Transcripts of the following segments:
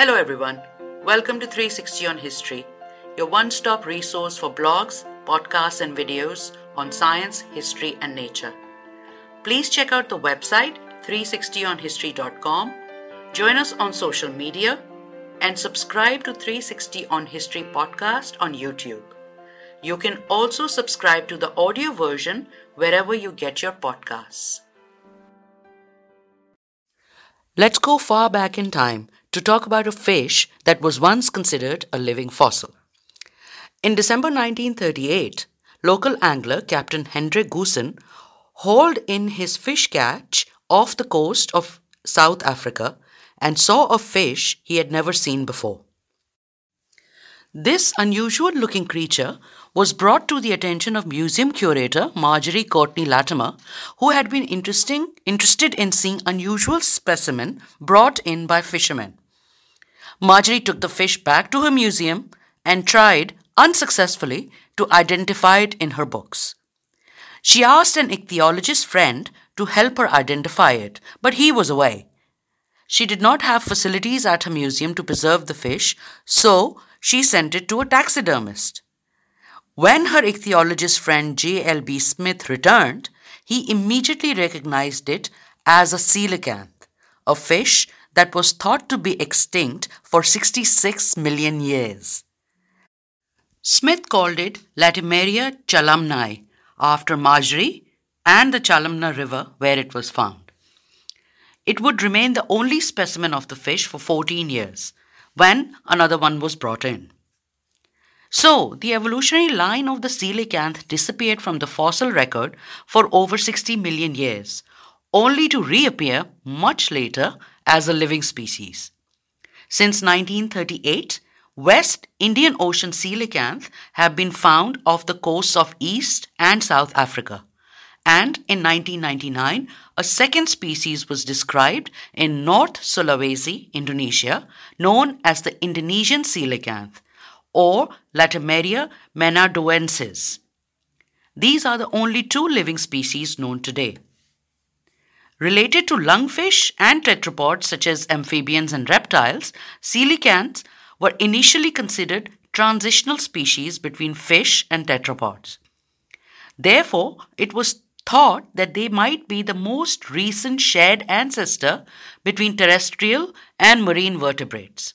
Hello, everyone. Welcome to 360 on History, your one stop resource for blogs, podcasts, and videos on science, history, and nature. Please check out the website 360onhistory.com, join us on social media, and subscribe to 360 on History podcast on YouTube. You can also subscribe to the audio version wherever you get your podcasts. Let's go far back in time to talk about a fish that was once considered a living fossil. In December 1938, local angler Captain Hendrik Goosen hauled in his fish catch off the coast of South Africa and saw a fish he had never seen before. This unusual looking creature was brought to the attention of museum curator Marjorie Courtenay Latimer, who had been interesting, interested in seeing unusual specimen brought in by fishermen. Marjorie took the fish back to her museum and tried, unsuccessfully, to identify it in her books. She asked an ichthyologist friend to help her identify it, but he was away. She did not have facilities at her museum to preserve the fish, so she sent it to a taxidermist. When her ichthyologist friend J.L.B. Smith returned, he immediately recognized it as a coelacanth, a fish that was thought to be extinct for 66 million years. Smith called it Latimeria chalumnae after Marjorie and the Chalumna River where it was found. It would remain the only specimen of the fish for 14 years when another one was brought in. So, the evolutionary line of the coelacanth disappeared from the fossil record for over 60 million years, only to reappear much later as a living species. Since 1938, West Indian Ocean coelacanth have been found off the coasts of East and South Africa. And in 1999, a second species was described in North Sulawesi, Indonesia, known as the Indonesian coelacanth or Latimeria menadoensis. These are the only two living species known today. Related to lungfish and tetrapods such as amphibians and reptiles, coelacanths were initially considered transitional species between fish and tetrapods. Therefore, it was thought that they might be the most recent shared ancestor between terrestrial and marine vertebrates.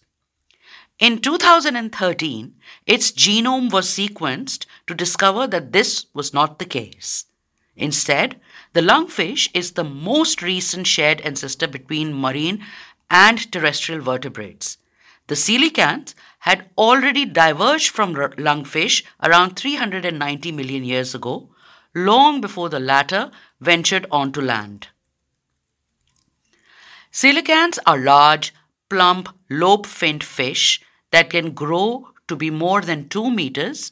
In 2013, its genome was sequenced to discover that this was not the case. Instead, the lungfish is the most recent shared ancestor between marine and terrestrial vertebrates. The coelacanth had already diverged from lungfish around 390 million years ago, long before the latter ventured onto land. Coelacanths are large, plump, lobe finned fish that can grow to be more than 2 meters,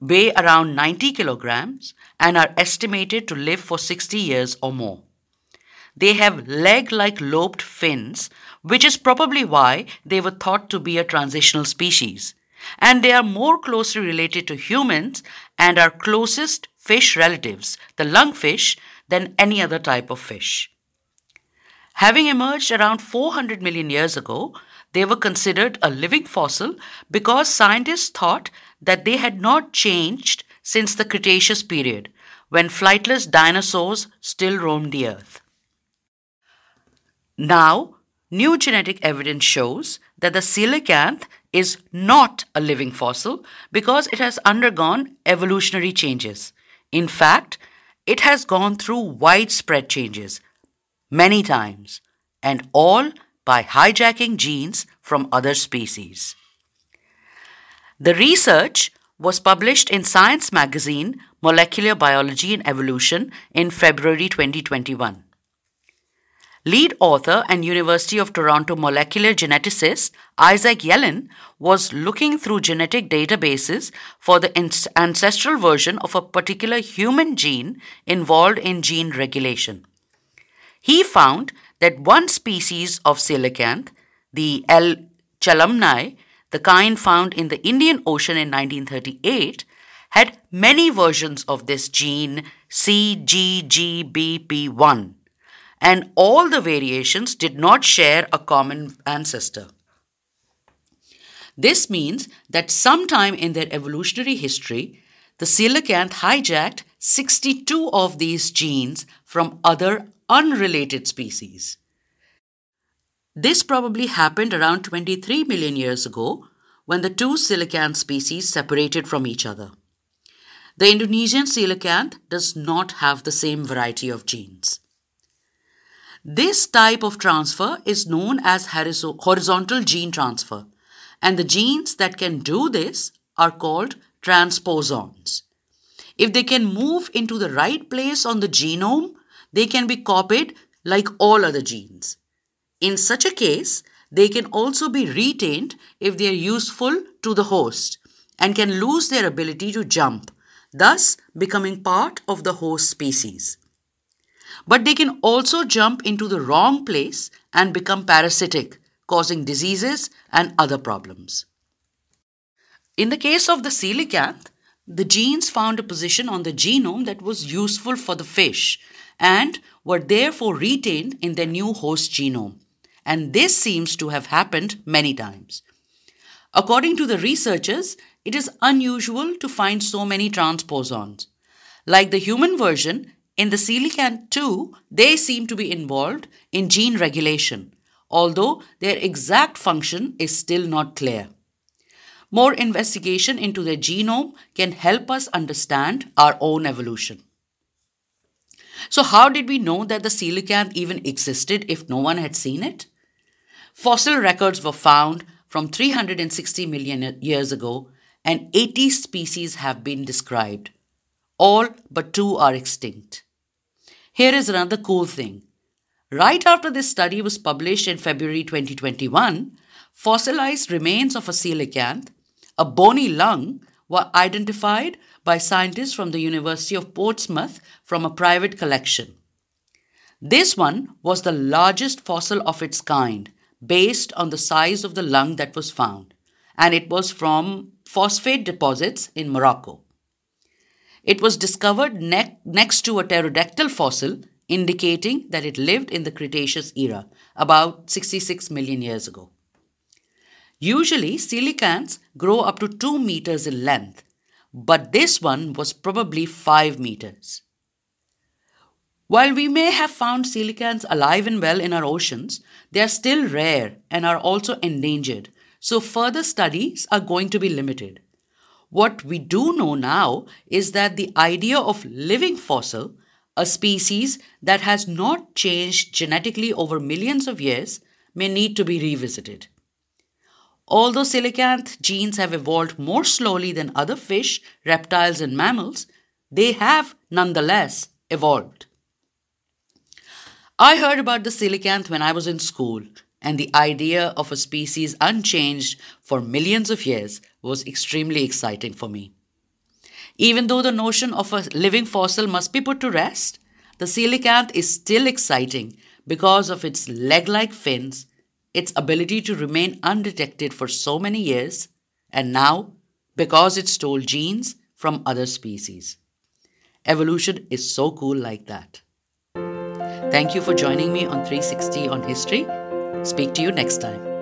weigh around 90 kilograms, and are estimated to live for 60 years or more. They have leg like lobed fins, which is probably why they were thought to be a transitional species. And they are more closely related to humans and are closest fish relatives, the lungfish, than any other type of fish. Having emerged around 400 million years ago, they were considered a living fossil because scientists thought that they had not changed since the Cretaceous period, when flightless dinosaurs still roamed the earth. Now, new genetic evidence shows that the coelacanth is not a living fossil because it has undergone evolutionary changes. In fact, it has gone through widespread changes many times, and all by hijacking genes from other species. The research was published in Science magazine Molecular Biology and Evolution in February 2021. Lead author and University of Toronto molecular geneticist Isaac Yellan was looking through genetic databases for the ancestral version of a particular human gene involved in gene regulation. He found that one species of coelacanth, the L. chalumnae, the kind found in the Indian Ocean in 1938, had many versions of this gene CGGBP1, and all the variations did not share a common ancestor. This means that sometime in their evolutionary history, the coelacanth hijacked 62 of these genes from other unrelated species. This probably happened around 23 million years ago when the two coelacanth species separated from each other. The Indonesian coelacanth does not have the same variety of genes. This type of transfer is known as horizontal gene transfer, and the genes that can do this are called transposons. If they can move into the right place on the genome, they can be copied like all other genes. In such a case, they can also be retained if they are useful to the host and can lose their ability to jump, thus becoming part of the host species. But they can also jump into the wrong place and become parasitic, causing diseases and other problems. In the case of the coelacanth, the genes found a position on the genome that was useful for the fish and were therefore retained in their new host genome and this seems to have happened many times. According to the researchers, it is unusual to find so many transposons. Like the human version, in the coelacanth too, they seem to be involved in gene regulation, although their exact function is still not clear. More investigation into their genome can help us understand our own evolution. So, how did we know that the coelacanth even existed if no one had seen it? Fossil records were found from 360 million years ago, and 80 species have been described. All but two are extinct. Here is another cool thing. Right after this study was published in February 2021, fossilized remains of a coelacanth, a bony lung, were identified by scientists from the University of Portsmouth from a private collection. This one was the largest fossil of its kind based on the size of the lung that was found, and it was from phosphate deposits in Morocco. It was discovered ne- next to a pterodactyl fossil, indicating that it lived in the Cretaceous era, about 66 million years ago. Usually, coelacanths grow up to 2 meters in length, but this one was probably 5 meters. While we may have found coelacanths alive and well in our oceans, they are still rare and are also endangered, so further studies are going to be limited. What we do know now is that the idea of living fossil, a species that has not changed genetically over millions of years, may need to be revisited. Although coelacanth genes have evolved more slowly than other fish, reptiles, and mammals, they have nonetheless evolved. I heard about the coelacanth when I was in school, and the idea of a species unchanged for millions of years was extremely exciting for me. Even though the notion of a living fossil must be put to rest, the coelacanth is still exciting because of its leg like fins, its ability to remain undetected for so many years, and now because it stole genes from other species. Evolution is so cool like that. Thank you for joining me on 360 on History. Speak to you next time.